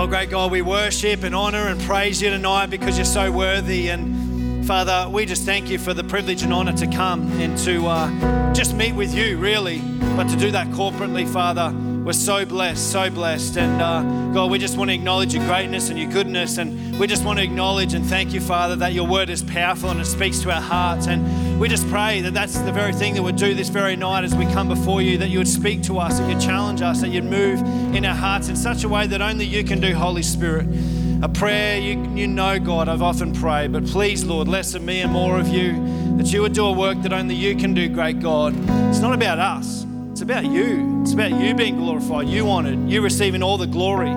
Well, great God, we worship and honor and praise you tonight because you're so worthy. And Father, we just thank you for the privilege and honor to come and to uh, just meet with you, really, but to do that corporately, Father. We're so blessed, so blessed. And uh, God, we just want to acknowledge your greatness and your goodness. And we just want to acknowledge and thank you, Father, that your word is powerful and it speaks to our hearts. And we just pray that that's the very thing that would do this very night as we come before you, that you would speak to us, that you'd challenge us, that you'd move in our hearts in such a way that only you can do, Holy Spirit. A prayer you, you know, God, I've often prayed, but please, Lord, less of me and more of you, that you would do a work that only you can do, great God. It's not about us. It's about you. It's about you being glorified, you honored, you receiving all the glory.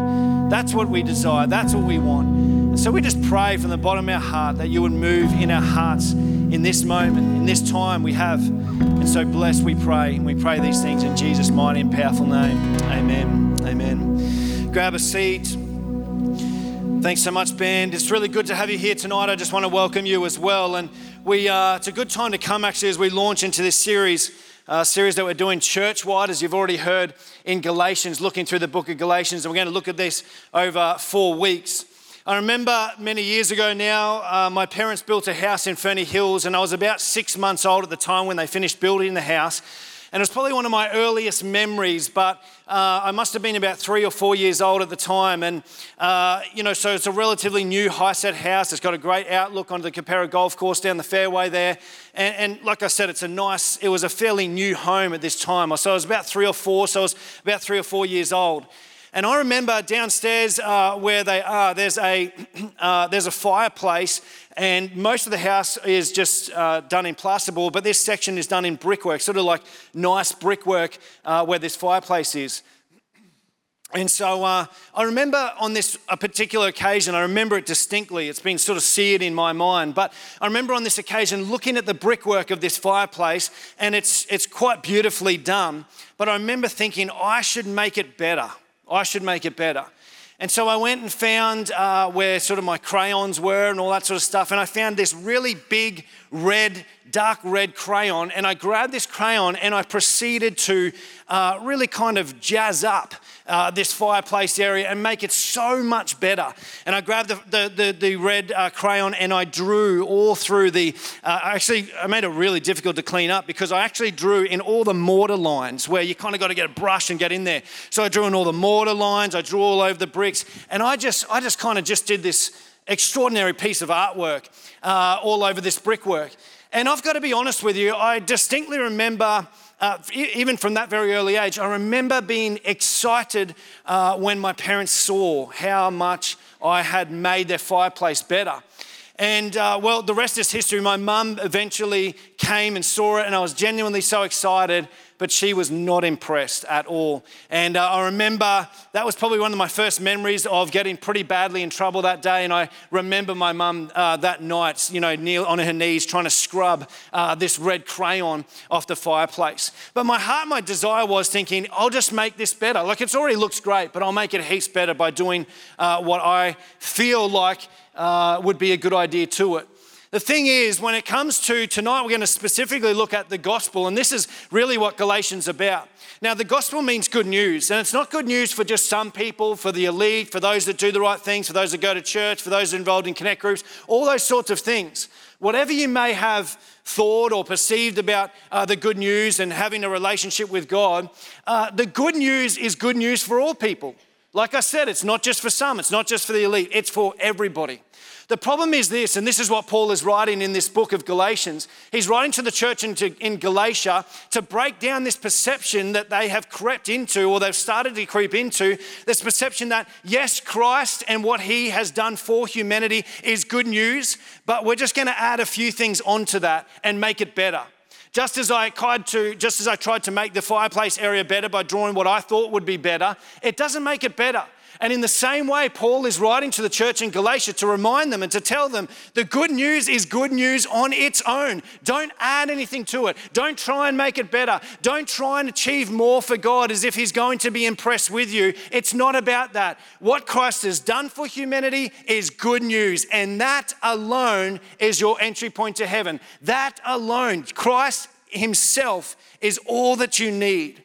That's what we desire. That's what we want. And so we just pray from the bottom of our heart that you would move in our hearts in this moment, in this time we have. And so blessed we pray. And we pray these things in Jesus' mighty and powerful name. Amen. Amen. Grab a seat. Thanks so much, band. It's really good to have you here tonight. I just want to welcome you as well. And we, uh, it's a good time to come actually as we launch into this series uh, series that we're doing church wide, as you've already heard in Galatians, looking through the book of Galatians. And we're going to look at this over four weeks. I remember many years ago now, uh, my parents built a house in Ferny Hills, and I was about six months old at the time when they finished building the house. And it was probably one of my earliest memories, but uh, I must have been about three or four years old at the time. And, uh, you know, so it's a relatively new high set house. It's got a great outlook onto the Keperra Golf Course down the fairway there. And, and, like I said, it's a nice, it was a fairly new home at this time. So I was about three or four, so I was about three or four years old. And I remember downstairs uh, where they are, there's a, uh, there's a fireplace, and most of the house is just uh, done in plasterboard, but this section is done in brickwork, sort of like nice brickwork uh, where this fireplace is. And so uh, I remember on this a particular occasion, I remember it distinctly. It's been sort of seared in my mind. But I remember on this occasion looking at the brickwork of this fireplace, and it's, it's quite beautifully done. But I remember thinking, I should make it better. I should make it better. And so I went and found uh, where sort of my crayons were and all that sort of stuff. And I found this really big red, dark red crayon. And I grabbed this crayon and I proceeded to uh, really kind of jazz up uh, this fireplace area and make it so much better. And I grabbed the, the, the, the red uh, crayon and I drew all through the, uh, actually, I made it really difficult to clean up because I actually drew in all the mortar lines where you kind of got to get a brush and get in there. So I drew in all the mortar lines, I drew all over the bricks, and I just, I just kind of just did this extraordinary piece of artwork uh, all over this brickwork. And I've got to be honest with you, I distinctly remember uh, even from that very early age, I remember being excited uh, when my parents saw how much I had made their fireplace better. And uh, well, the rest is history. My mum eventually came and saw it, and I was genuinely so excited but she was not impressed at all. And uh, I remember that was probably one of my first memories of getting pretty badly in trouble that day. And I remember my mum uh, that night, you know, kneel on her knees trying to scrub uh, this red crayon off the fireplace. But my heart, my desire was thinking, I'll just make this better. Like it's already looks great, but I'll make it heaps better by doing uh, what I feel like uh, would be a good idea to it. The thing is, when it comes to tonight, we're going to specifically look at the gospel, and this is really what Galatians is about. Now, the gospel means good news, and it's not good news for just some people, for the elite, for those that do the right things, for those that go to church, for those involved in connect groups, all those sorts of things. Whatever you may have thought or perceived about uh, the good news and having a relationship with God, uh, the good news is good news for all people. Like I said, it's not just for some, it's not just for the elite, it's for everybody. The problem is this, and this is what Paul is writing in this book of Galatians. He's writing to the church in, Galatia to break down this perception that they have crept into, or they've started to creep into, this perception that, yes, Christ and what he has done for humanity is good news, but we're just going to add a few things onto that and make it better. Just as I tried to, just as I tried to make the fireplace area better by drawing what I thought would be better, it doesn't make it better. And in the same way, Paul is writing to the church in Galatia to remind them and to tell them the good news is good news on its own. Don't add anything to it. Don't try and make it better. Don't try and achieve more for God as if He's going to be impressed with you. It's not about that. What Christ has done for humanity is good news, and that alone is your entry point to heaven. That alone, Christ Himself, is all that you need.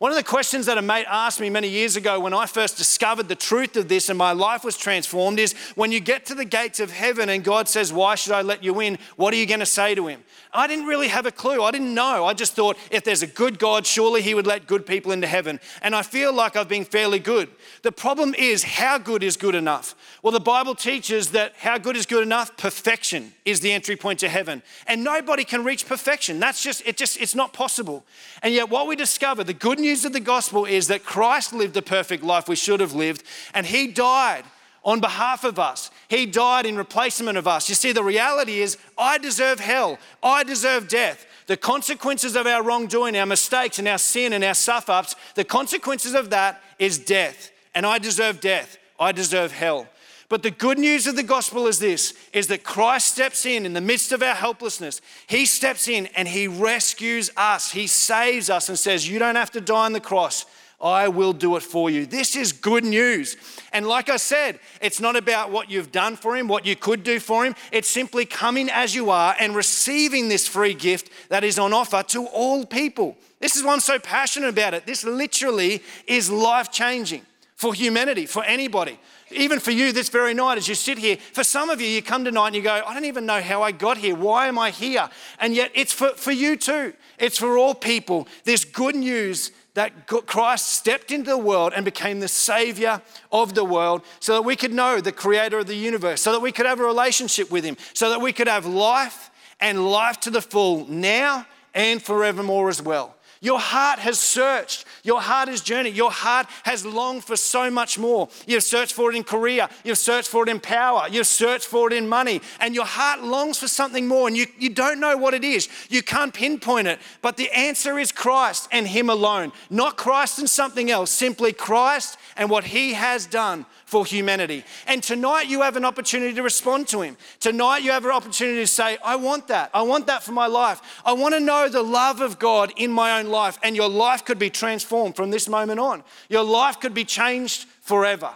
One of the questions that a mate asked me many years ago when I first discovered the truth of this and my life was transformed is when you get to the gates of heaven and God says, Why should I let you in? What are you going to say to him? I didn't really have a clue. I didn't know. I just thought if there's a good God, surely he would let good people into heaven. And I feel like I've been fairly good. The problem is, how good is good enough? Well, the Bible teaches that how good is good enough? Perfection is the entry point to heaven. And nobody can reach perfection. That's just, it just, it's not possible. And yet, what we discover, the good news of the gospel is that Christ lived the perfect life we should have lived, and he died on behalf of us. He died in replacement of us. You see, the reality is, I deserve hell, I deserve death. The consequences of our wrongdoing, our mistakes, and our sin and our stuff ups, the consequences of that is death. And I deserve death. I deserve hell. But the good news of the gospel is this is that Christ steps in in the midst of our helplessness. He steps in and he rescues us. He saves us and says, "You don't have to die on the cross. I will do it for you. This is good news. And like I said, it's not about what you've done for him, what you could do for him. It's simply coming as you are and receiving this free gift that is on offer to all people. This is why I'm so passionate about it. This literally is life changing for humanity, for anybody. Even for you this very night, as you sit here, for some of you, you come tonight and you go, I don't even know how I got here. Why am I here? And yet, it's for, for you too. It's for all people. This good news that Christ stepped into the world and became the Savior of the world so that we could know the Creator of the universe, so that we could have a relationship with Him, so that we could have life and life to the full now and forevermore as well. Your heart has searched. Your heart has journeyed. Your heart has longed for so much more. You've searched for it in career. You've searched for it in power. You've searched for it in money. And your heart longs for something more and you, you don't know what it is. You can't pinpoint it. But the answer is Christ and Him alone. Not Christ and something else, simply Christ and what He has done for humanity. And tonight you have an opportunity to respond to Him. Tonight you have an opportunity to say, I want that. I want that for my life. I want to know the love of God in my own life. And your life could be transformed from this moment on. Your life could be changed forever.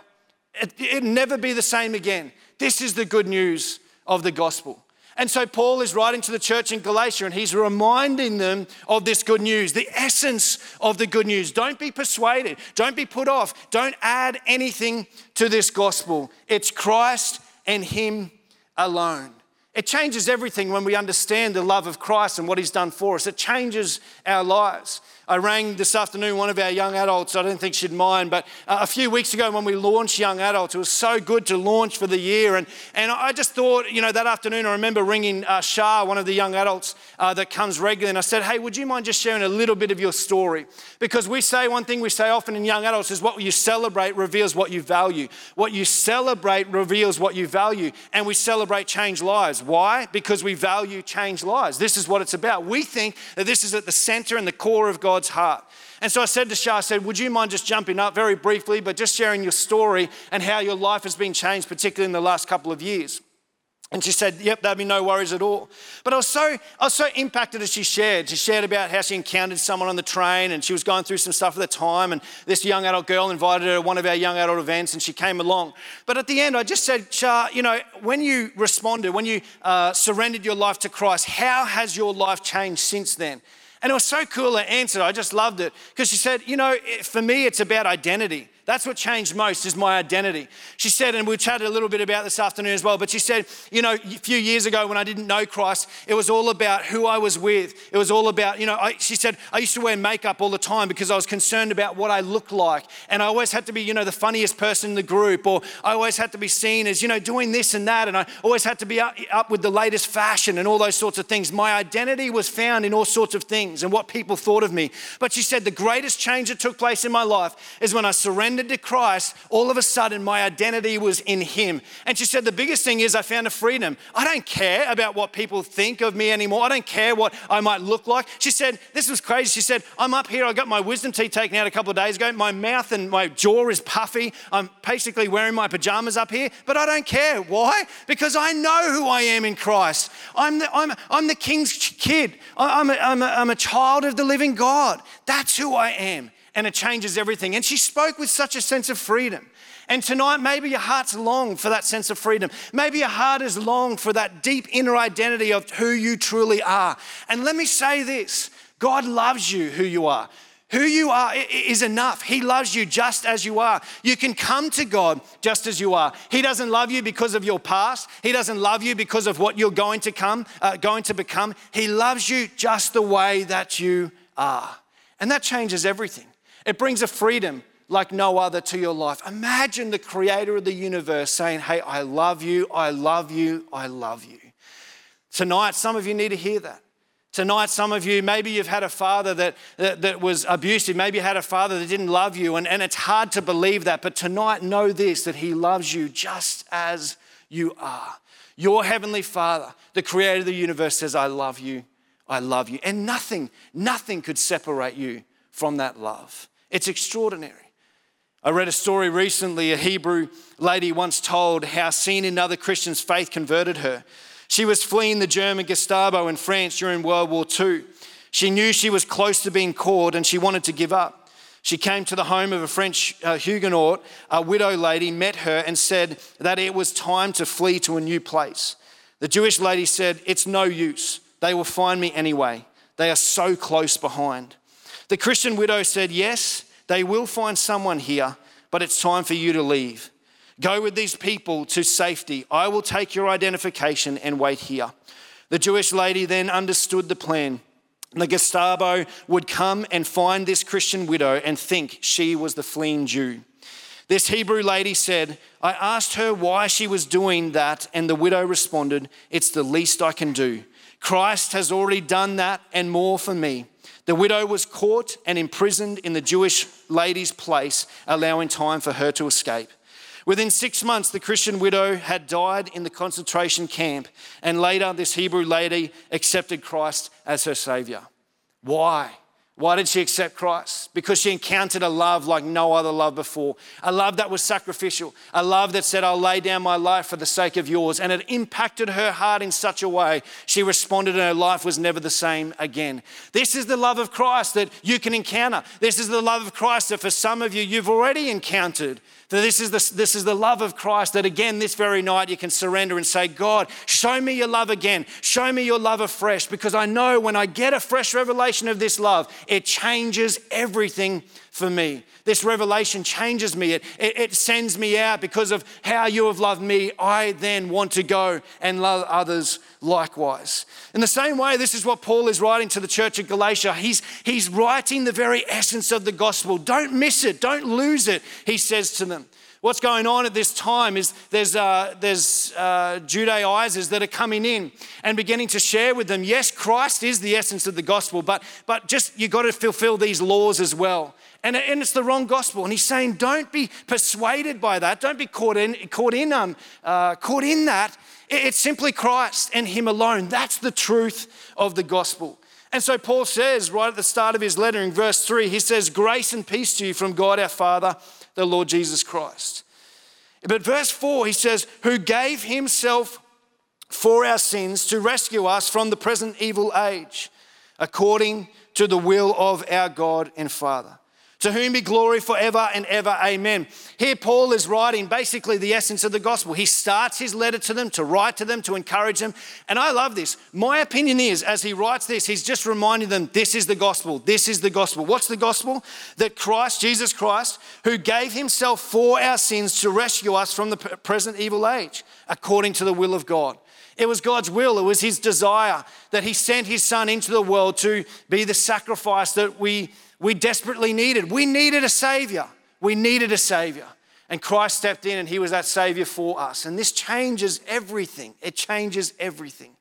It, it'd never be the same again. This is the good news of the gospel. And so Paul is writing to the church in Galatia and he's reminding them of this good news, the essence of the good news. Don't be persuaded, don't be put off, don't add anything to this gospel. It's Christ and Him alone. It changes everything when we understand the love of Christ and what He's done for us. It changes our lives. I rang this afternoon one of our young adults. I don't think she'd mind, but uh, a few weeks ago when we launched Young Adults, it was so good to launch for the year. And, and I just thought, you know, that afternoon I remember ringing uh, Shah, one of the young adults uh, that comes regularly, and I said, hey, would you mind just sharing a little bit of your story? Because we say one thing we say often in young adults is what you celebrate reveals what you value. What you celebrate reveals what you value. And we celebrate change lives. Why? Because we value change lives. This is what it's about. We think that this is at the center and the core of God's heart. And so I said to Shah, I said, Would you mind just jumping up very briefly, but just sharing your story and how your life has been changed, particularly in the last couple of years? And she said, Yep, that'd be no worries at all. But I was so I was so impacted as she shared. She shared about how she encountered someone on the train and she was going through some stuff at the time. And this young adult girl invited her to one of our young adult events and she came along. But at the end, I just said, Shah, you know, when you responded, when you uh, surrendered your life to Christ, how has your life changed since then? And it was so cool, her answer. I just loved it because she said, You know, for me, it's about identity. That's what changed most is my identity. She said, and we chatted a little bit about this afternoon as well, but she said, you know, a few years ago when I didn't know Christ, it was all about who I was with. It was all about, you know, I, she said, I used to wear makeup all the time because I was concerned about what I looked like. And I always had to be, you know, the funniest person in the group, or I always had to be seen as, you know, doing this and that. And I always had to be up, up with the latest fashion and all those sorts of things. My identity was found in all sorts of things and what people thought of me. But she said, the greatest change that took place in my life is when I surrendered surrendered to Christ, all of a sudden my identity was in Him. And she said, The biggest thing is I found a freedom. I don't care about what people think of me anymore. I don't care what I might look like. She said, This was crazy. She said, I'm up here. I got my wisdom teeth taken out a couple of days ago. My mouth and my jaw is puffy. I'm basically wearing my pajamas up here, but I don't care. Why? Because I know who I am in Christ. I'm the, I'm, I'm the king's kid. I'm a, I'm, a, I'm a child of the living God. That's who I am and it changes everything. And she spoke with such a sense of freedom. And tonight, maybe your heart's long for that sense of freedom. Maybe your heart is long for that deep inner identity of who you truly are. And let me say this God loves you who you are. Who you are is enough. He loves you just as you are. You can come to God just as you are. He doesn't love you because of your past. He doesn't love you because of what you're going to come, uh, going to become. He loves you just the way that you are, and that changes everything. It brings a freedom like no other to your life. Imagine the creator of the universe saying, Hey, I love you, I love you, I love you. Tonight, some of you need to hear that. Tonight, some of you, maybe you've had a father that, that, that, was abusive. Maybe you had a father that didn't love you, and, and it's hard to believe that. But tonight, know this that He loves you just as you are. Your Heavenly Father, the creator of the universe, says, I love you, I love you. And nothing, nothing could separate you from that love. It's extraordinary. I read a story recently. A Hebrew lady once told how seeing another Christian's faith converted her. She was fleeing the German Gestapo in France during World War II. She knew she was close to being caught and she wanted to give up. She came to the home of a French uh, Huguenot, a widow lady, met her and said that it was time to flee to a new place. The Jewish lady said, It's no use. They will find me anyway. They are so close behind. The Christian widow said, Yes, they will find someone here, but it's time for you to leave. Go with these people to safety. I will take your identification and wait here. The Jewish lady then understood the plan. The Gestapo would come and find this Christian widow and think she was the fleeing Jew. This Hebrew lady said, I asked her why she was doing that, and the widow responded, It's the least I can do. Christ has already done that and more for me. The widow was caught and imprisoned in the Jewish lady's place, allowing time for her to escape. Within six months, the Christian widow had died in the concentration camp, and later, this Hebrew lady accepted Christ as her Savior. Why? Why did she accept Christ? Because she encountered a love like no other love before. A love that was sacrificial. A love that said, I'll lay down my life for the sake of yours. And it impacted her heart in such a way, she responded and her life was never the same again. This is the love of Christ that you can encounter. This is the love of Christ that for some of you, you've already encountered. This is, the, this is the love of Christ that again, this very night, you can surrender and say, God, show me your love again. Show me your love afresh because I know when I get a fresh revelation of this love, it changes everything for me. This revelation changes me. It, it, it, sends me out because of how you have loved me. I then want to go and love others likewise. In the same way, this is what Paul is writing to the church of Galatia. He's, he's writing the very essence of the gospel. Don't miss it, don't lose it, he says to them. What's going on at this time is there's, uh, there's uh, Judaizers that are coming in and beginning to share with them, yes, Christ is the essence of the gospel, but, but just you've got to fulfill these laws as well. And, and it's the wrong gospel. And he's saying, don't be persuaded by that. Don't be caught in, caught in, um, uh, caught in that. It's simply Christ and Him alone. That's the truth of the gospel. And so Paul says right at the start of his letter in verse 3, he says, Grace and peace to you from God our Father the Lord Jesus Christ. But verse 4, he says, Who gave himself for our sins to rescue us from the present evil age, according to the will of our God and Father to whom be glory forever and ever. Amen. Here, Paul is writing basically the essence of the gospel. He starts his letter to them, to write to them, to encourage them. And I love this. My opinion is, as he writes this, he's just reminding them this is the gospel. This is the gospel. What's the gospel? That Christ, Jesus Christ, who gave himself for our sins to rescue us from the present evil age, according to the will of God. It was God's will, it was His desire that He sent His Son into the world to be the sacrifice that we we desperately needed. We needed a Savior. We needed a Savior. And Christ stepped in and He was that Savior for us. And this changes everything. It changes everything.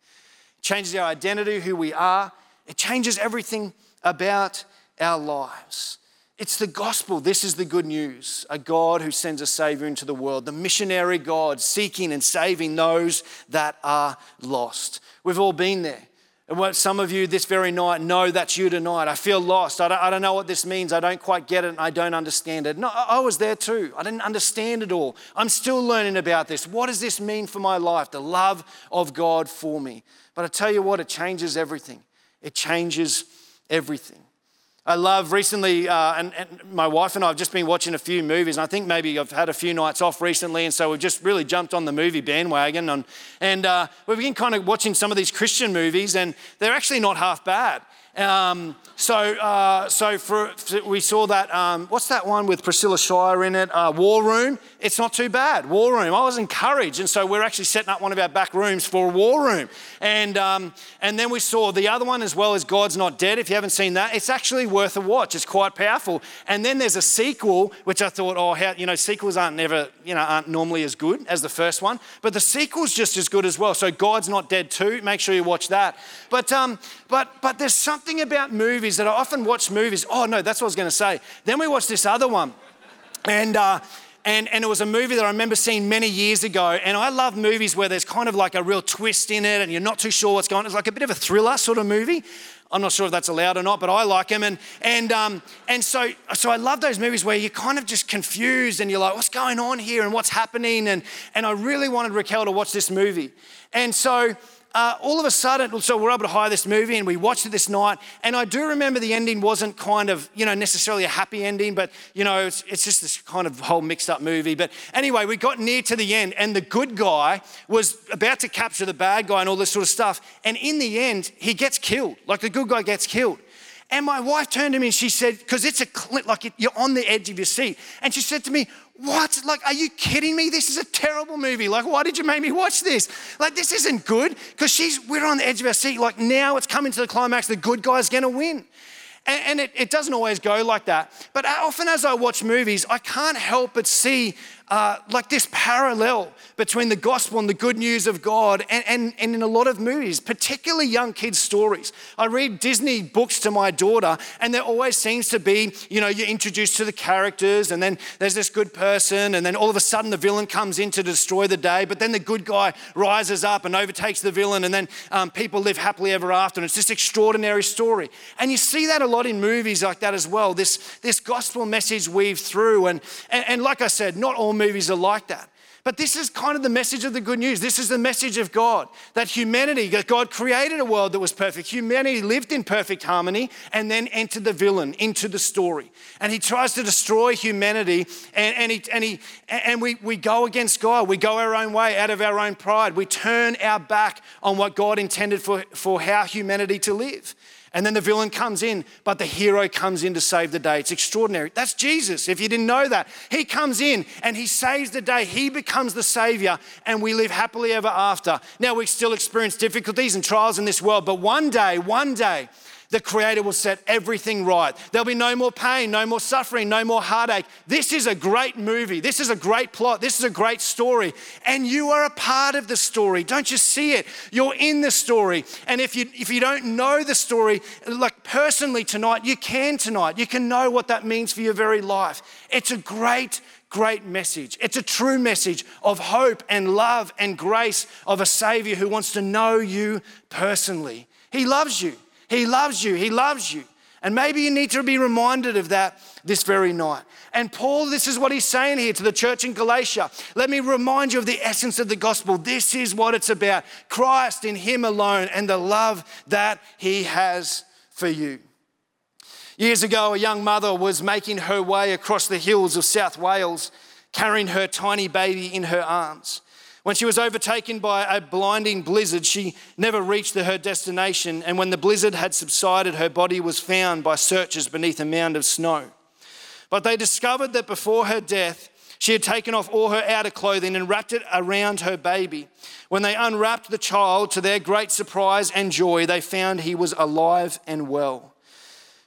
It changes our identity, who we are. It changes everything about our lives. It's the gospel. This is the good news. A God who sends a Savior into the world, the missionary God seeking and saving those that are lost. We've all been there. And what some of you this very night know that's you tonight. I feel lost. I don't, I don't know what this means. I don't quite get it and I don't understand it. No, I was there too. I didn't understand it all. I'm still learning about this. What does this mean for my life? The love of God for me. But I tell you what, it changes everything. It changes everything. I love recently, uh, and, and, my wife and I have just been watching a few movies, and I think maybe I've had a few nights off recently, and so we've just really jumped on the movie bandwagon. And, and uh, we've been kind of watching some of these Christian movies, and they're actually not half bad. Um, so, uh, so for, we saw that. Um, what's that one with Priscilla Shirer in it? Uh, War Room. It's not too bad. War Room. I was encouraged, and so we're actually setting up one of our back rooms for a war room. And um, and then we saw the other one as well as God's Not Dead. If you haven't seen that, it's actually worth a watch. It's quite powerful. And then there's a sequel, which I thought, oh, how you know, sequels aren't never you know aren't normally as good as the first one, but the sequel's just as good as well. So God's Not Dead too. Make sure you watch that. But um, but but there's something about movies that I often watch movies. Oh no, that's what I was going to say. Then we watched this other one, and. Uh, and, and it was a movie that I remember seeing many years ago. And I love movies where there's kind of like a real twist in it and you're not too sure what's going on. It's like a bit of a thriller sort of movie. I'm not sure if that's allowed or not, but I like them. And, and, um, and so, so I love those movies where you're kind of just confused and you're like, what's going on here and what's happening? And, and I really wanted Raquel to watch this movie. And so uh, all of a sudden, so we're able to hire this movie and we watched it this night. And I do remember the ending wasn't kind of, you know, necessarily a happy ending, but, you know, it's, it's just this kind of whole mixed up movie. But anyway, we got near to the end and the good guy was about to capture the bad guy and all this sort of stuff. And in the end, he gets killed. Like the good guy gets killed. And my wife turned to me and she said, because it's a clip, like you're on the edge of your seat. And she said to me, what? Like, are you kidding me? This is a terrible movie. Like, why did you make me watch this? Like, this isn't good. Because she's we're on the edge of our seat. Like, now it's coming to the climax, the good guy's gonna win. And, and it, it, doesn't always go like that. But uh, often as I watch movies, I can't help but see uh, like this parallel between the gospel and the good news of God, and, and, and in a lot of movies, particularly young kids' stories. I read Disney books to my daughter, and there always seems to be, you know, you're introduced to the characters, and then there's this good person, and then all of a sudden the villain comes in to destroy the day, but then the good guy rises up and overtakes the villain, and then um, people live happily ever after, and it's this extraordinary story. And you see that a lot in movies like that as well, this, this gospel message weaved through. And, and, and like I said, not all movies are like that. But this is kind of the message of the good news. This is the message of God that humanity, that God created a world that was perfect. Humanity lived in perfect harmony and then entered the villain into the story. And he tries to destroy humanity and, and, he, and, he, and we, we go against God. We go our own way out of our own pride. We turn our back on what God intended for, for how humanity to live. And then the villain comes in, but the hero comes in to save the day. It's extraordinary. That's Jesus. If you didn't know that, he comes in and he saves the day. He becomes the savior, and we live happily ever after. Now, we still experience difficulties and trials in this world, but one day, one day, the Creator will set everything right. There'll be no more pain, no more suffering, no more heartache. This is a great movie. This is a great plot. This is a great story. And you are a part of the story. Don't you see it, you're in the story. And if you, if you don't know the story, like personally tonight, you can tonight. You can know what that means for your very life. It's a great great message. It's a true message of hope and love and grace of a Savior who wants to know you personally. He loves you. He loves you. He loves you. And maybe you need to be reminded of that this very night. And Paul, this is what he's saying here to the church in Galatia. Let me remind you of the essence of the gospel. This is what it's about Christ in Him alone and the love that He has for you. Years ago, a young mother was making her way across the hills of South Wales, carrying her tiny baby in her arms. When she was overtaken by a blinding blizzard, she never reached her destination. And when the blizzard had subsided, her body was found by searchers beneath a mound of snow. But they discovered that before her death, she had taken off all her outer clothing and wrapped it around her baby. When they unwrapped the child, to their great surprise and joy, they found he was alive and well.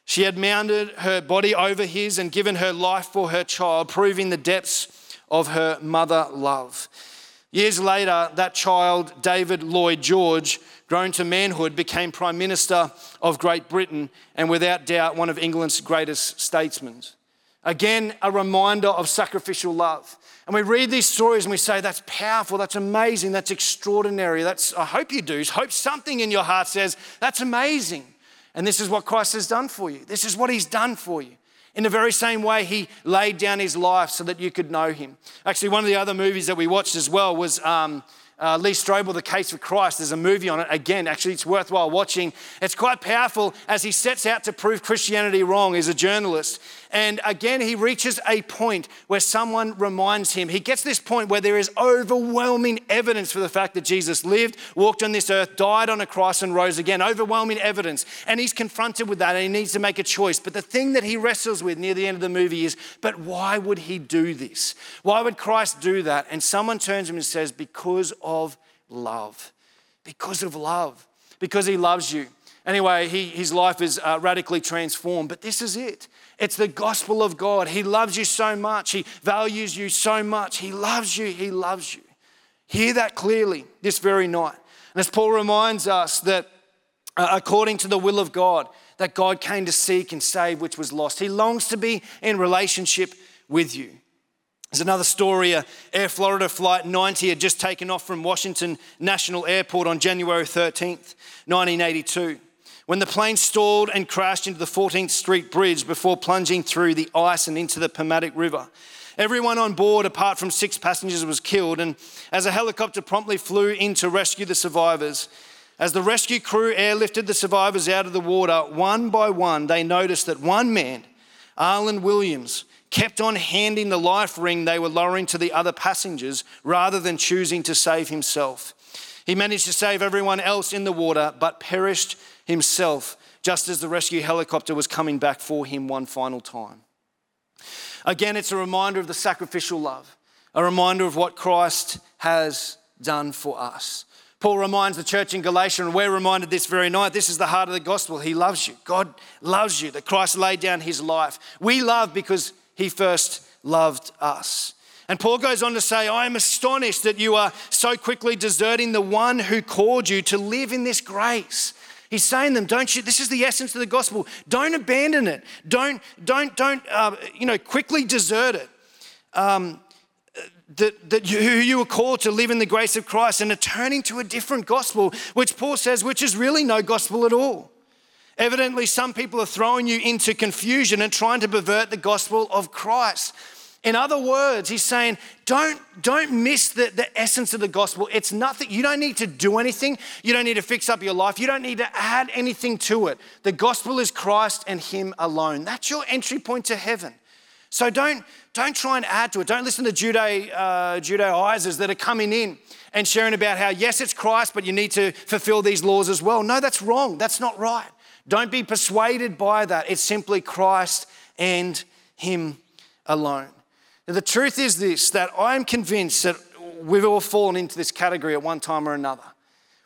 She had mounted her body over his and given her life for her child, proving the depths of her mother love. Years later, that child, David Lloyd George, grown to manhood, became Prime Minister of Great Britain and without doubt one of England's greatest statesmen. Again, a reminder of sacrificial love. And we read these stories and we say, that's powerful, that's amazing, that's extraordinary. That's, I hope you do. Hope something in your heart says, that's amazing. And this is what Christ has done for you. This is what He's done for you. In the very same way, he laid down his life so that you could know him. Actually, one of the other movies that we watched as well was um, uh, Lee Strobel, The Case for Christ. There's a movie on it. Again, actually, it's worthwhile watching. It's quite powerful as he sets out to prove Christianity wrong as a journalist. And again, he reaches a point where someone reminds him. He gets this point where there is overwhelming evidence for the fact that Jesus lived, walked on this earth, died on a cross, and rose again. Overwhelming evidence. And he's confronted with that and he needs to make a choice. But the thing that he wrestles with near the end of the movie is, but why would he do this? Why would Christ do that? And someone turns to him and says, because of love. Because of love. Because he loves you. Anyway, he, his life is uh, radically transformed, but this is it. It's the gospel of God. He loves you so much. He values you so much. He loves you. He loves you. Hear that clearly this very night. And as Paul reminds us that uh, according to the will of God, that God came to seek and save which was lost. He longs to be in relationship with you. There's another story. Air Florida Flight 90 had just taken off from Washington National Airport on January 13th, 1982 when the plane stalled and crashed into the 14th Street Bridge before plunging through the ice and into the Potomac River. Everyone on board, apart from six passengers, was killed, and as a helicopter promptly flew in to rescue the survivors, as the rescue crew airlifted the survivors out of the water, one by one, they noticed that one man, Arlen Williams, kept on handing the life ring they were lowering to the other passengers rather than choosing to save himself. He managed to save everyone else in the water, but perished himself just as the rescue helicopter was coming back for him one final time. Again, it's a reminder of the sacrificial love, a reminder of what Christ has done for us. Paul reminds the church in Galatia, and we're reminded this very night this is the heart of the gospel. He loves you. God loves you, that Christ laid down his life. We love because he first loved us. And Paul goes on to say, I am astonished that you are so quickly deserting the one who called you to live in this grace. He's saying them, don't you? This is the essence of the gospel. Don't abandon it. Don't, don't, don't, uh, you know, quickly desert it. Um, that, that you, you were called to live in the grace of Christ and are turning to a different gospel, which Paul says, which is really no gospel at all. Evidently, some people are throwing you into confusion and trying to pervert the gospel of Christ. In other words, he's saying, don't, don't miss the, the essence of the gospel. It's nothing, you don't need to do anything. You don't need to fix up your life. You don't need to add anything to it. The gospel is Christ and Him alone. That's your entry point to heaven. So don't, don't try and add to it. Don't listen to Judeo, uh, Judaizers that are coming in and sharing about how, yes, it's Christ, but you need to fulfill these laws as well. No, that's wrong. That's not right. Don't be persuaded by that. It's simply Christ and Him alone. The truth is this that I'm convinced that we've all fallen into this category at one time or another.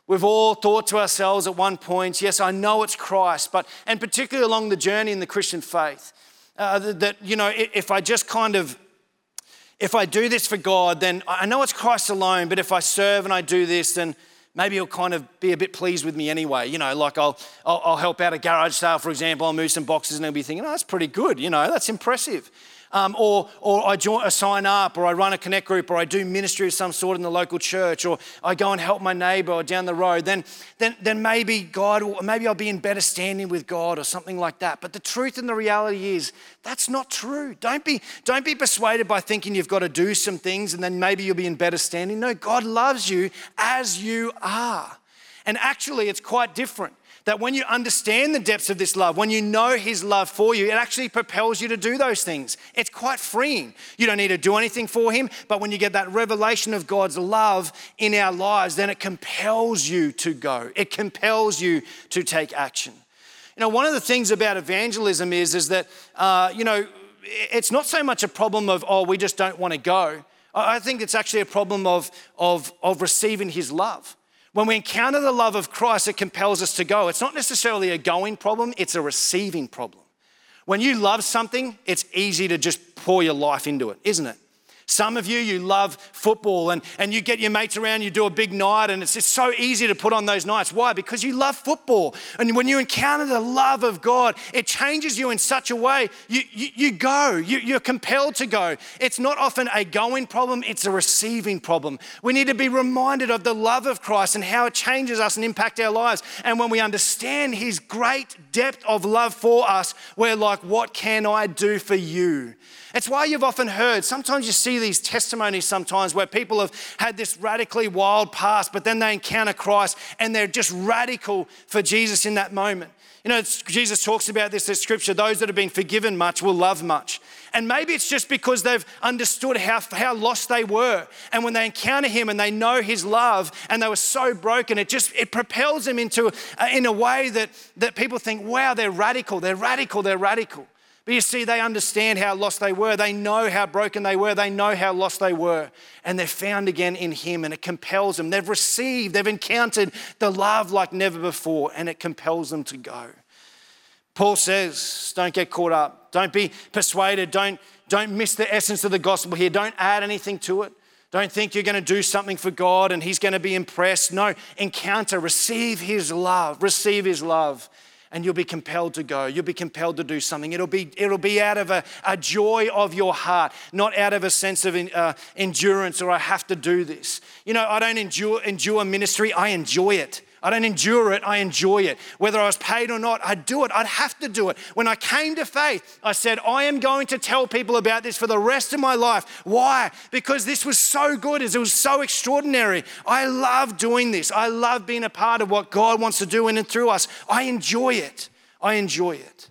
We've all thought to ourselves at one point, yes, I know it's Christ, but, and particularly along the journey in the Christian faith, uh, that, you know, if I just kind of, if I do this for God, then I know it's Christ alone, but if I serve and I do this, then maybe he'll kind of be a bit pleased with me anyway. You know, like I'll, I'll, I'll help out a garage sale, for example, I'll move some boxes and he'll be thinking, oh, that's pretty good, you know, that's impressive um, or, or I, join, I sign up, or I run a connect group, or I do ministry of some sort in the local church, or I go and help my neighbor or down the road, then, then, then maybe God, maybe I'll be in better standing with God or something like that. But the truth and the reality is that's not true. Don't be, don't be persuaded by thinking you've got to do some things and then maybe you'll be in better standing. No, God loves you as you are. And actually, it's quite different. That when you understand the depths of this love, when you know His love for you, it actually propels you to do those things. It's quite freeing. You don't need to do anything for Him, but when you get that revelation of God's love in our lives, then it compels you to go, it compels you to take action. You know, one of the things about evangelism is, is that, uh, you know, it's not so much a problem of, oh, we just don't want to go. I think it's actually a problem of, of, of receiving His love. When we encounter the love of Christ, it compels us to go. It's not necessarily a going problem, it's a receiving problem. When you love something, it's easy to just pour your life into it, isn't it? Some of you, you love football and, and you get your mates around, you do a big night, and it's, it's so easy to put on those nights. Why? Because you love football. And when you encounter the love of God, it changes you in such a way you, you, you go, you, you're compelled to go. It's not often a going problem, it's a receiving problem. We need to be reminded of the love of Christ and how it changes us and impacts our lives. And when we understand His great depth of love for us, we're like, what can I do for you? It's why you've often heard, sometimes you see these testimonies sometimes where people have had this radically wild past, but then they encounter Christ and they're just radical for Jesus in that moment. You know, Jesus talks about this in scripture those that have been forgiven much will love much. And maybe it's just because they've understood how, how lost they were. And when they encounter him and they know his love and they were so broken, it just it propels them into uh, in a way that, that people think, wow, they're radical, they're radical, they're radical. But you see, they understand how lost they were. They know how broken they were. They know how lost they were. And they're found again in Him, and it compels them. They've received, they've encountered the love like never before, and it compels them to go. Paul says, don't get caught up. Don't be persuaded. Don't, don't miss the essence of the gospel here. Don't add anything to it. Don't think you're going to do something for God and He's going to be impressed. No, encounter, receive His love, receive His love and you'll be compelled to go. You'll be compelled to do something. It'll be, it'll be out of a, a joy of your heart, not out of a sense of in, uh, endurance or I have to do this. You know, I don't endure, endure ministry, I enjoy it. I don't endure it, I enjoy it. Whether I was paid or not, I'd do it. I'd have to do it. When I came to faith, I said, I am going to tell people about this for the rest of my life. Why? Because this was so good, it was so extraordinary. I love doing this. I love being a part of what God wants to do in and through us. I enjoy it. I enjoy it.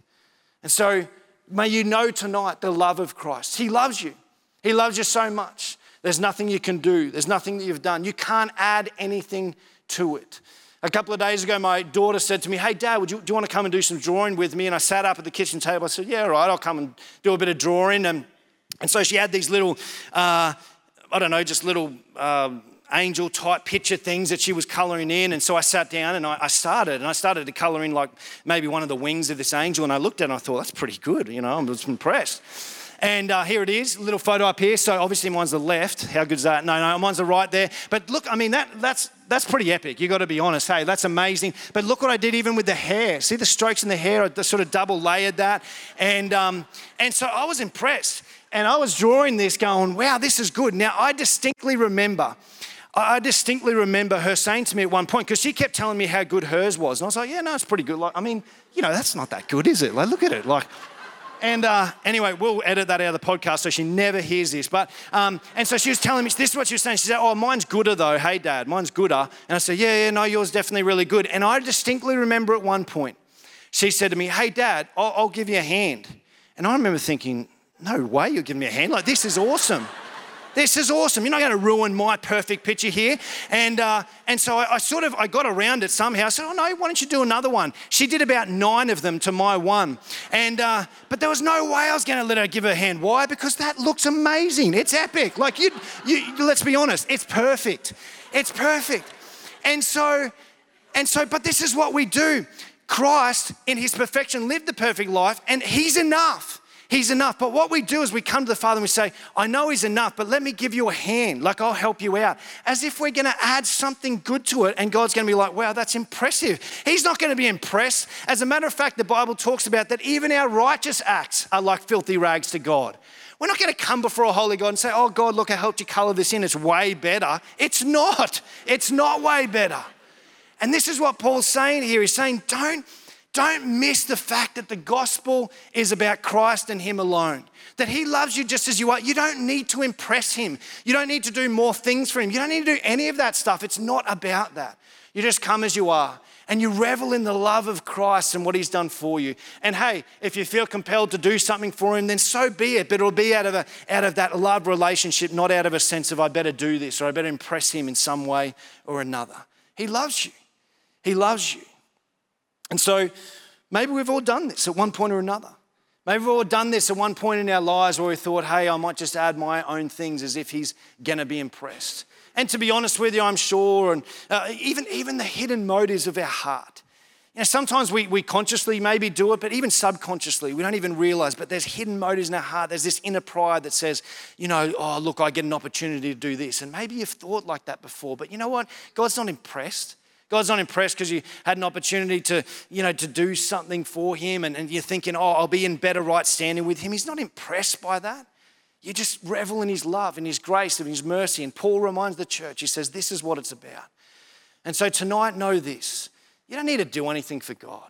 And so, may you know tonight the love of Christ. He loves you, He loves you so much. There's nothing you can do, there's nothing that you've done. You can't add anything to it. A couple of days ago, my daughter said to me, Hey, Dad, would you, do you want to come and do some drawing with me? And I sat up at the kitchen table. I said, Yeah, all right, I'll come and do a bit of drawing. And, and so she had these little, uh, I don't know, just little uh, angel type picture things that she was coloring in. And so I sat down and I, I, started, and I started to color in like maybe one of the wings of this angel. And I looked at it and I thought, That's pretty good, you know, I was impressed. And uh, here it is, a little photo up here. So obviously mine's the left. How good is that? No, no, mine's the right there. But look, I mean, that, that's, that's pretty epic. You got to be honest. Hey, that's amazing. But look what I did even with the hair. See the strokes in the hair? I sort of double layered that. And, um, and so I was impressed. And I was drawing this going, wow, this is good. Now, I distinctly remember I distinctly remember her saying to me at one point, because she kept telling me how good hers was. And I was like, yeah, no, it's pretty good. Like, I mean, you know, that's not that good, is it? Like, look at it. Like, and uh, anyway, we'll edit that out of the podcast so she never hears this. But um, and so she was telling me this is what she was saying. She said, "Oh, mine's gooder though. Hey, Dad, mine's gooder." And I said, "Yeah, yeah, no, yours definitely really good." And I distinctly remember at one point, she said to me, "Hey, Dad, I'll, I'll give you a hand." And I remember thinking, "No way, you're giving me a hand! Like this is awesome." This is awesome. You're not going to ruin my perfect picture here. And, uh, and so I, I, sort of, I got around it somehow. I said, oh no, why don't you do another one? She did about nine of them to my one. And, uh, but there was no way I was going to let her give her hand. Why? Because that looks amazing. It's epic. Like you, you, let's be honest, it's perfect. It's perfect. And so, and so, but this is what we do. Christ, in his perfection, lived the perfect life, and he's enough. He's enough. But what we do is we come to the Father and we say, I know He's enough, but let me give you a hand. Like, I'll help you out. As if we're going to add something good to it. And God's going to be like, wow, that's impressive. He's not going to be impressed. As a matter of fact, the Bible talks about that even our righteous acts are like filthy rags to God. We're not going to come before a holy God and say, oh, God, look, I helped you color this in. It's way better. It's not. It's not way better. And this is what Paul's saying here. He's saying, don't don't miss the fact that the gospel is about Christ and Him alone. That He loves you just as you are. You don't need to impress Him. You don't need to do more things for Him. You don't need to do any of that stuff. It's not about that. You just come as you are and you revel in the love of Christ and what He's done for you. And hey, if you feel compelled to do something for Him, then so be it. But it'll be out of, a, out of that love relationship, not out of a sense of I better do this or I better impress Him in some way or another. He loves you. He loves you. And so maybe we've all done this at one point or another. Maybe we've all done this at one point in our lives where we thought, hey, I might just add my own things as if he's going to be impressed. And to be honest with you, I'm sure, and uh, even, even the hidden motives of our heart. You know, sometimes we, we consciously maybe do it, but even subconsciously, we don't even realize. But there's hidden motives in our heart. There's this inner pride that says, you know, oh, look, I get an opportunity to do this. And maybe you've thought like that before, but you know what? God's not impressed. God's not impressed because you had an opportunity to, you know, to do something for him and, and you're thinking, oh, I'll be in better right standing with him. He's not impressed by that. You just revel in his love, in his grace, in his mercy. And Paul reminds the church, he says, this is what it's about. And so tonight, know this. You don't need to do anything for God.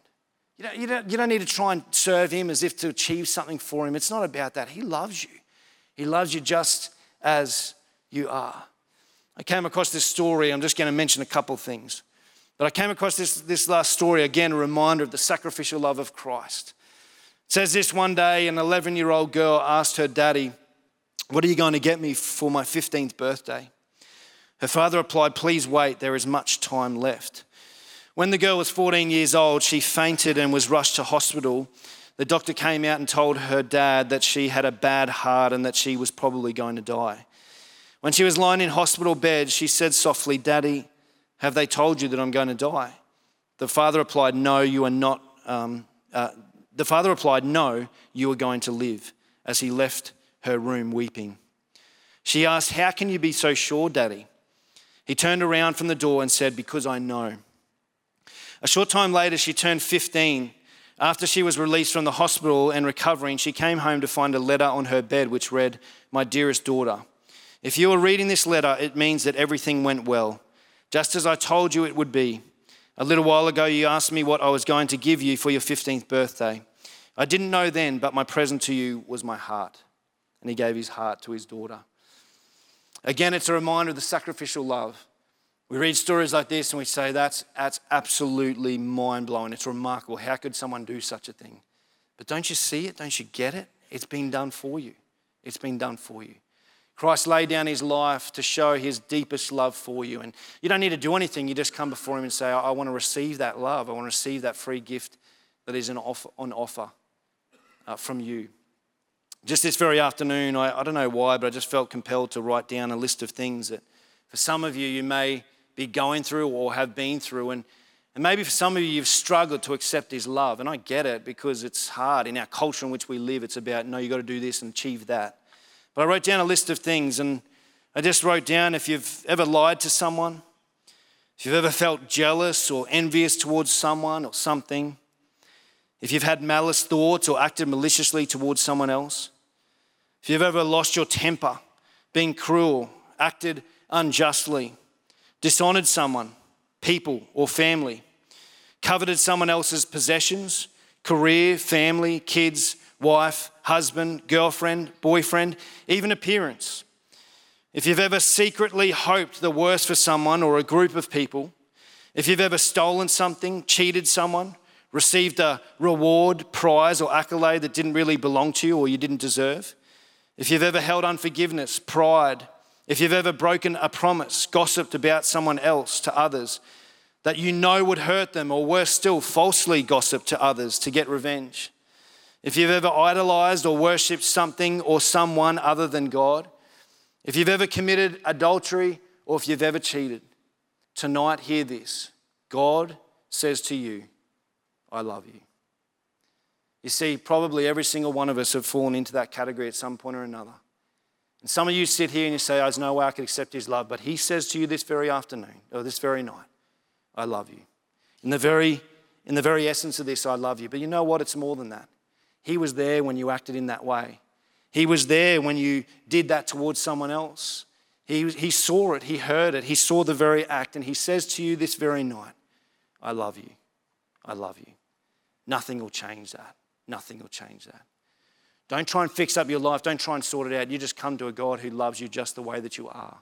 You don't, you, don't, you don't need to try and serve him as if to achieve something for him. It's not about that. He loves you. He loves you just as you are. I came across this story. I'm just going to mention a couple things. But I came across this, this last story, again, a reminder of the sacrificial love of Christ. It says this one day an 11 year old girl asked her daddy, What are you going to get me for my 15th birthday? Her father replied, Please wait, there is much time left. When the girl was 14 years old, she fainted and was rushed to hospital. The doctor came out and told her dad that she had a bad heart and that she was probably going to die. When she was lying in hospital bed, she said softly, Daddy, have they told you that I'm going to die? The father replied, No, you are not. Um, uh, the father replied, No, you are going to live, as he left her room weeping. She asked, How can you be so sure, Daddy? He turned around from the door and said, Because I know. A short time later, she turned 15. After she was released from the hospital and recovering, she came home to find a letter on her bed which read, My dearest daughter, if you are reading this letter, it means that everything went well, just as I told you it would be. A little while ago, you asked me what I was going to give you for your 15th birthday. I didn't know then, but my present to you was my heart. And he gave his heart to his daughter. Again, it's a reminder of the sacrificial love. We read stories like this and we say, that's, that's absolutely mind blowing. It's remarkable. How could someone do such a thing? But don't you see it? Don't you get it? It's been done for you. It's been done for you. Christ laid down his life to show his deepest love for you. And you don't need to do anything. You just come before him and say, I, want to receive that love. I want to receive that free gift that is on offer uh, from you. Just this very afternoon, I, I don't know why, but I just felt compelled to write down a list of things that for some of you, you may be going through or have been through. And, and maybe for some of you, you've struggled to accept His love. And I get it because it's hard. In our culture in which we live, it's about, no, you've got to do this and achieve that. But I wrote down a list of things and I just wrote down if you've ever lied to someone, if you've ever felt jealous or envious towards someone or something, if you've had malice thoughts or acted maliciously towards someone else, if you've ever lost your temper, been cruel, acted unjustly, dishonored someone, people, or family, coveted someone else's possessions, career, family, kids, wife, husband, girlfriend, boyfriend, even appearance. If you've ever secretly hoped the worst for someone or a group of people, if you've ever stolen something, cheated someone, received a reward, prize, or accolade that didn't really belong to you or you didn't deserve, if you've ever held unforgiveness, pride, if you've ever broken a promise, gossiped about someone else to others that you know would hurt them, or worse still, falsely gossiped to others to get revenge. If you've ever idolized or worshipped something or someone other than God, if you've ever committed adultery or if you've ever cheated, tonight hear this God says to you, I love you. You see, probably every single one of us have fallen into that category at some point or another. And some of you sit here and you say, There's no way I could accept his love. But he says to you this very afternoon, or this very night, I love you. In the very, in the very essence of this, I love you. But you know what? It's more than that. He was there when you acted in that way. He was there when you did that towards someone else. He, he saw it, he heard it, he saw the very act, and he says to you this very night, I love you. I love you. Nothing will change that. Nothing will change that. Don't try and fix up your life. Don't try and sort it out. You just come to a God who loves you just the way that you are.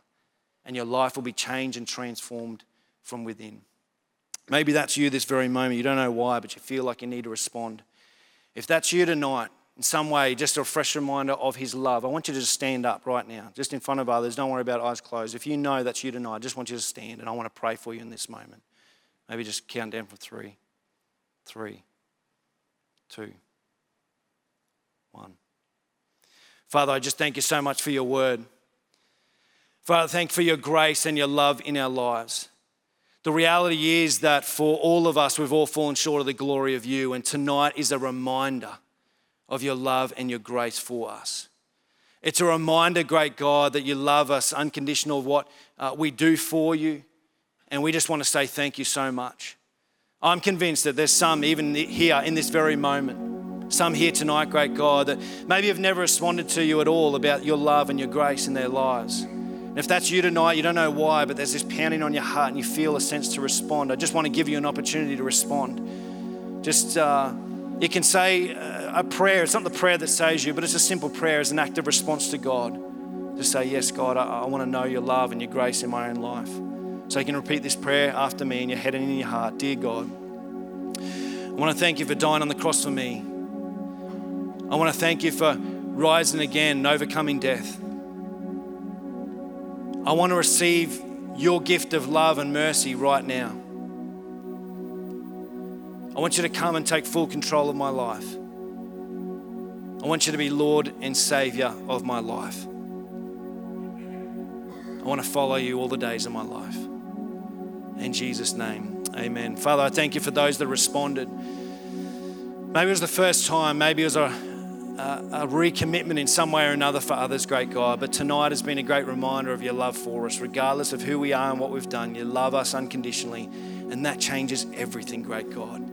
And your life will be changed and transformed from within. Maybe that's you this very moment. You don't know why, but you feel like you need to respond. If that's you tonight, in some way, just a fresh reminder of His love, I want you to just stand up right now, just in front of others. Don't worry about eyes closed. If you know that's you tonight, I just want you to stand and I want to pray for you in this moment. Maybe just count down from three, three, two one. Father, I just thank you so much for your word. Father, thank you for your grace and your love in our lives. The reality is that for all of us, we've all fallen short of the glory of you, and tonight is a reminder of your love and your grace for us. It's a reminder, great God, that you love us unconditional of what uh, we do for you, and we just want to say thank you so much. I'm convinced that there's some, even here in this very moment, some here tonight, great God, that maybe have never responded to you at all about your love and your grace in their lives. And if that's you tonight, you don't know why, but there's this pounding on your heart and you feel a sense to respond. I just want to give you an opportunity to respond. Just, uh, you can say, uh, a prayer. It's not the prayer that saves you, but it's a simple prayer as an active response to God. To say, Yes, God, I, I want to know your love and your grace in my own life. So you can repeat this prayer after me in your head and in your heart. Dear God, I want to thank you for dying on the cross for me. I want to thank you for rising again and overcoming death. I want to receive your gift of love and mercy right now. I want you to come and take full control of my life. I want you to be Lord and Savior of my life. I want to follow you all the days of my life. In Jesus' name, amen. Father, I thank you for those that responded. Maybe it was the first time, maybe it was a, a, recommitment in some way or another for others, great God. But tonight has been a great reminder of your love for us, regardless of who we are and what we've done. You love us unconditionally, and that changes everything, great God.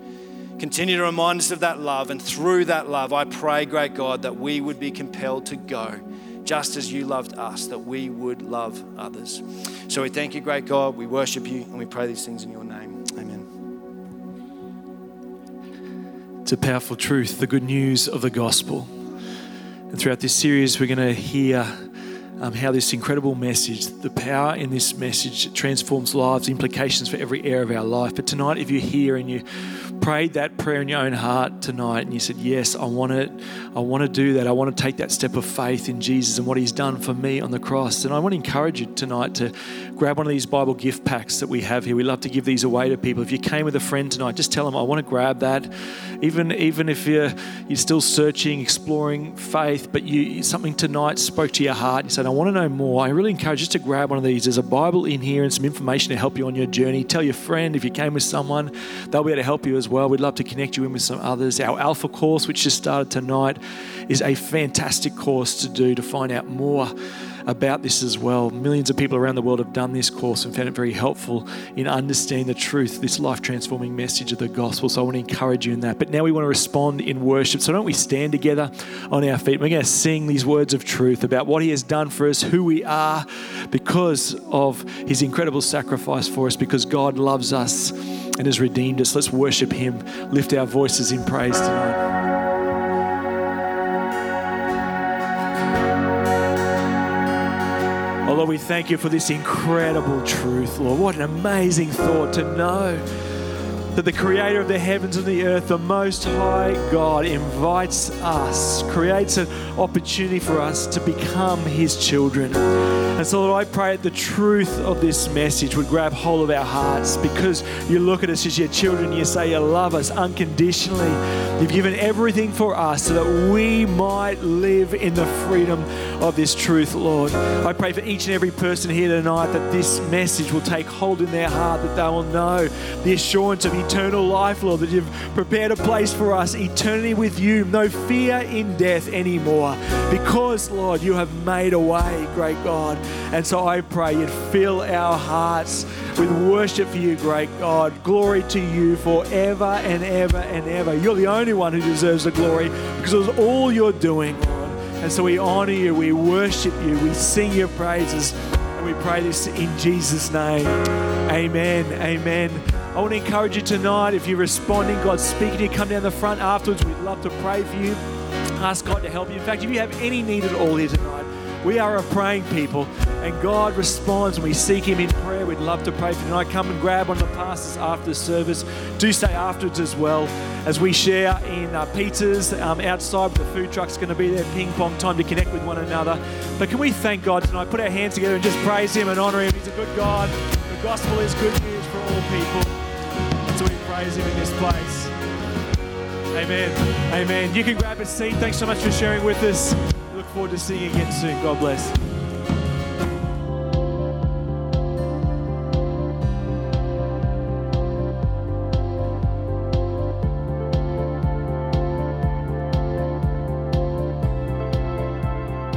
Continue to remind us of that love, and through that love, I pray, great God, that we would be compelled to go just as you loved us, that we would love others. So we thank you, great God. We worship you and we pray these things in your name. Amen. It's a powerful truth, the good news of the gospel. And throughout this series, we're going to hear um, how this incredible message, the power in this message, transforms lives, implications for every area of our life. But tonight, if you're here and you prayed that prayer in your own heart tonight and you said, Yes, I want it. I want to do that. I want to take that step of faith in Jesus and what He's done for me on the cross. And I want to encourage you tonight to grab one of these Bible gift packs that we have here. We love to give these away to people. If you came with a friend tonight, just tell them, I want to grab that. Even, even if you're, you're still searching, exploring faith, but you something tonight spoke to your heart. You said, I want to know more. I really encourage you just to grab one of these. There's a Bible in here and some information to help you on your journey. Tell your friend if you came with someone, they'll be able to help you as well. We'd love to connect you in with some others. Our Alpha course, which just started tonight, is a fantastic course to do to find out more about this as well. Millions of people around the world have done this course and found it very helpful in understanding the truth, this life transforming message of the gospel. So I want to encourage you in that. But now we want to respond in worship. So don't we stand together on our feet? We're going to sing these words of truth about what He has done for us, who we are, because of His incredible sacrifice for us, because God loves us and has redeemed us. Let's worship Him, lift our voices in praise tonight. Oh, Lord, we thank you for this incredible truth, Lord. What an amazing thought to know that the creator of the heavens and the earth, the most high God, invites us, creates an opportunity for us to become his children. And so, Lord, I pray that the truth of this message would grab hold of our hearts because you look at us as your children, you say you love us unconditionally. You've given everything for us so that we might live in the freedom of this truth, Lord. I pray for each and every person here tonight that this message will take hold in their heart, that they will know the assurance of eternal life, Lord, that you've prepared a place for us, eternity with you, no fear in death anymore. Because, Lord, you have made a way, great God. And so I pray you'd fill our hearts with worship for you, great God. Glory to you forever and ever and ever. You're the only one who deserves the glory because it was all you're doing, Lord. And so we honor you, we worship you, we sing your praises, and we pray this in Jesus' name. Amen. Amen. I want to encourage you tonight, if you're responding, God's speaking to you, come down the front afterwards. We'd love to pray for you. Ask God to help you. In fact, if you have any need at all here tonight, we are a praying people, and God responds when we seek Him in prayer. We'd love to pray for you tonight. Come and grab one of the pastors after the service. Do stay afterwards as well as we share in uh, Peter's um, outside. The food truck's going to be there, ping pong time to connect with one another. But can we thank God tonight? Put our hands together and just praise Him and honor Him. He's a good God. The gospel is good news for all people. So we praise Him in this place. Amen. Amen. You can grab a seat. Thanks so much for sharing with us. Forward to seeing you again soon. God bless.